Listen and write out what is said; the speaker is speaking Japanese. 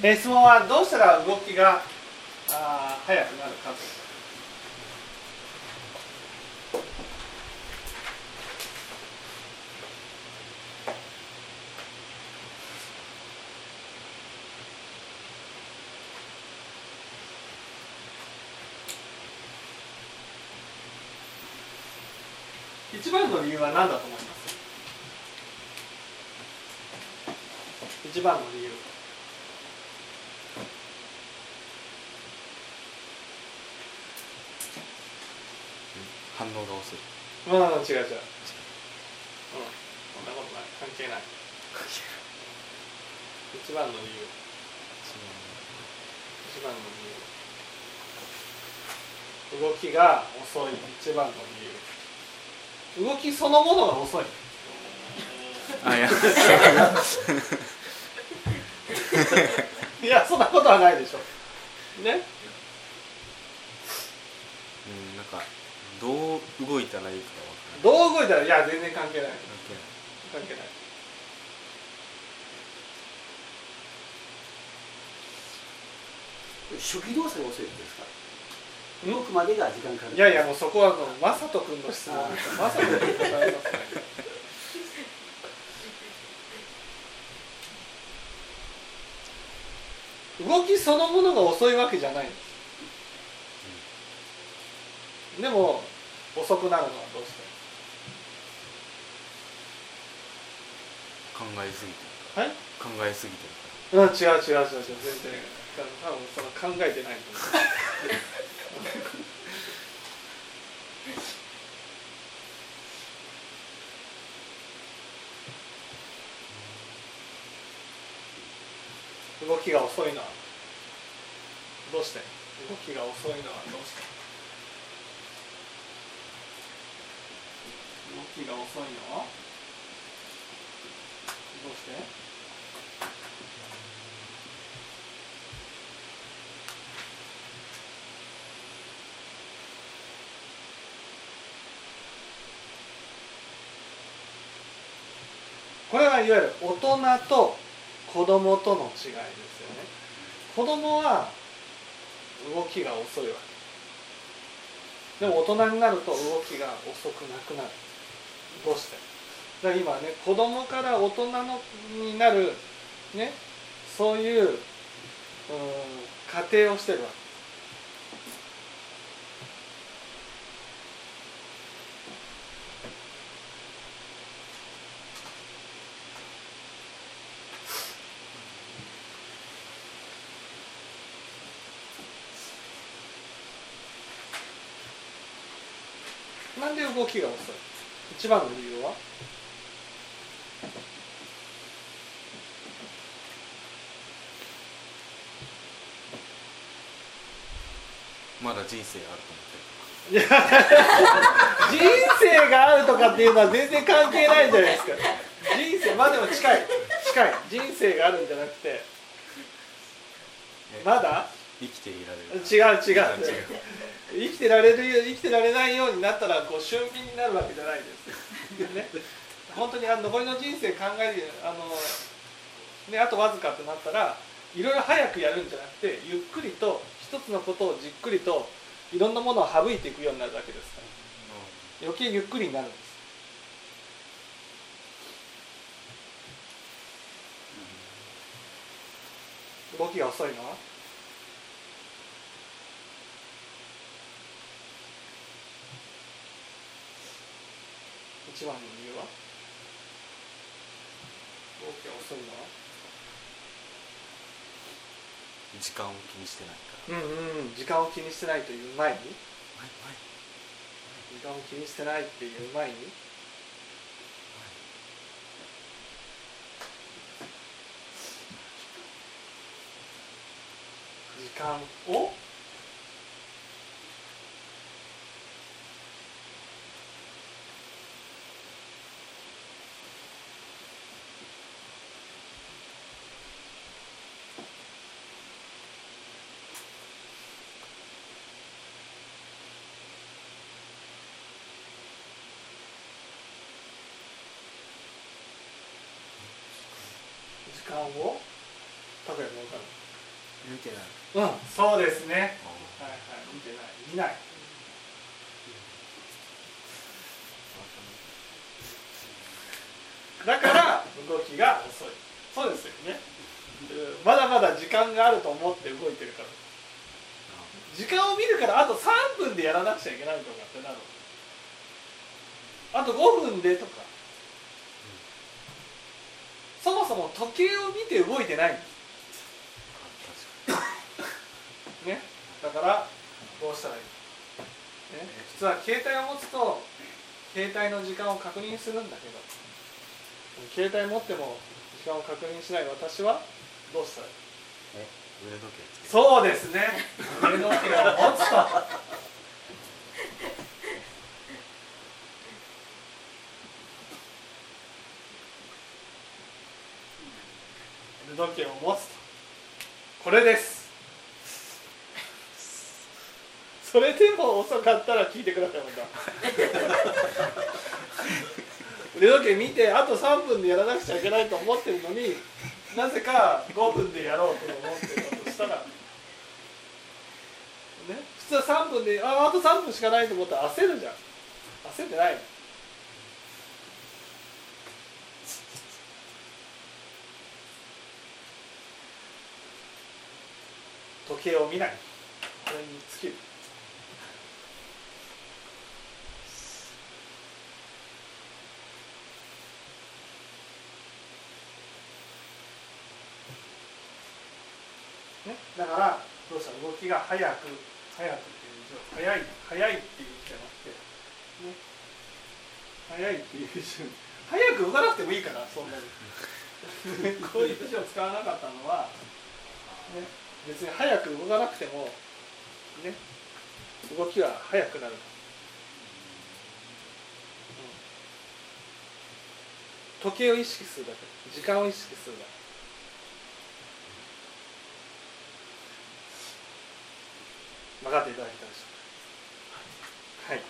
えー質問はどうしたら動きがあ速くなるかと。一番の理由は何だと思います？一番の理由。反応が遅い。まあ違う違う。うん。そんなことない。関係ない。一番の理由。一番の理由。動きが遅い。一番の理由。動きそのものが遅い。あいや。いやそんなことはないでしょ。ね？うんなんかどう動いたらいいかどう動いたらいや全然関係ない。関係ない。関係ない初期動作が遅いんですか？動くまでが時間かかる。いやいやもうそこはもう雅人君の質問です。雅人君に答えます。ね 動きそのものが遅いわけじゃない。んですでも遅くなるのはどうして？考えすぎてはいる考えすぎてうん違う違う違う違う。全然。多分その考えてないと思う動きが遅いのは。どうして動きが遅いのはどうして？きが遅いの？どうして？これはいわゆる大人と子供との違いですよね。子供は動きが遅いわけ。でも大人になると動きが遅くなくなる。どうして。だから今ね子供から大人のになるねそういううん過程をしてるわけ。なんで動きが遅い？一番の理由は？まだ人生あると思っていや 人生があるとかっていうのは全然関係ないじゃないですか。人生まあでも近い。近い。人生があるんじゃなくて。まだ？生きていられる。違う違う。あ違う。生きてられるよ生きてられないようになったらこう俊敏になるわけじゃないですね。本当にあの残りの人生考えてあのねあとわずかとなったらいろいろ早くやるんじゃなくてゆっくりと一つのことをじっくりといろんなものを省いていくようになるわけですから。余計ゆっくりになるんです。動きが遅いの一番の理由は？動きが遅いのは時間を気にしてないから。うんうん。時間を気にしてないという前に？はい時間を気にしてないっていう前に？時間を時間を？拓也君分かる？見てない。うん。そうですね。あはいはい見てない。見ない。だから動きが遅い。そうですよね。うん。まだまだ時間があると思って動いてるから。時間を見るからあと3分でやらなくちゃいけないとかってなる。あと5分でとかそもそも時計を見て動いてない。んですね？だからどうしたらいい？ね、普通は携帯を持つと携帯の時間を確認するんだけど。携帯持っても時間を確認しない私はどうしたらいい？え？腕時計そうですね。腕時計を持つと腕時計を持つこれです。それでも遅かったら聞いてくださいまた。腕時計見てあと3分でやらなくちゃいけないと思ってるのになぜか5分でやろうと思ってたとしたら、ね、普通は3分でああと3分しかないと思ったら焦るじゃん。焦ってない時計を見ない。これに尽きる。ね、だからどうした？動きが速く速くっていう字を速い速いっていう字じゃなくて、ね、速いっていう字早く動かなくてもいいからそんなにこういう字を使わなかったのは、ね、別に早く動かなくてもね動きは速くなる、うん、時計を意識するだけ。時間を意識するだけ。分かっていただけたでしょうかはい。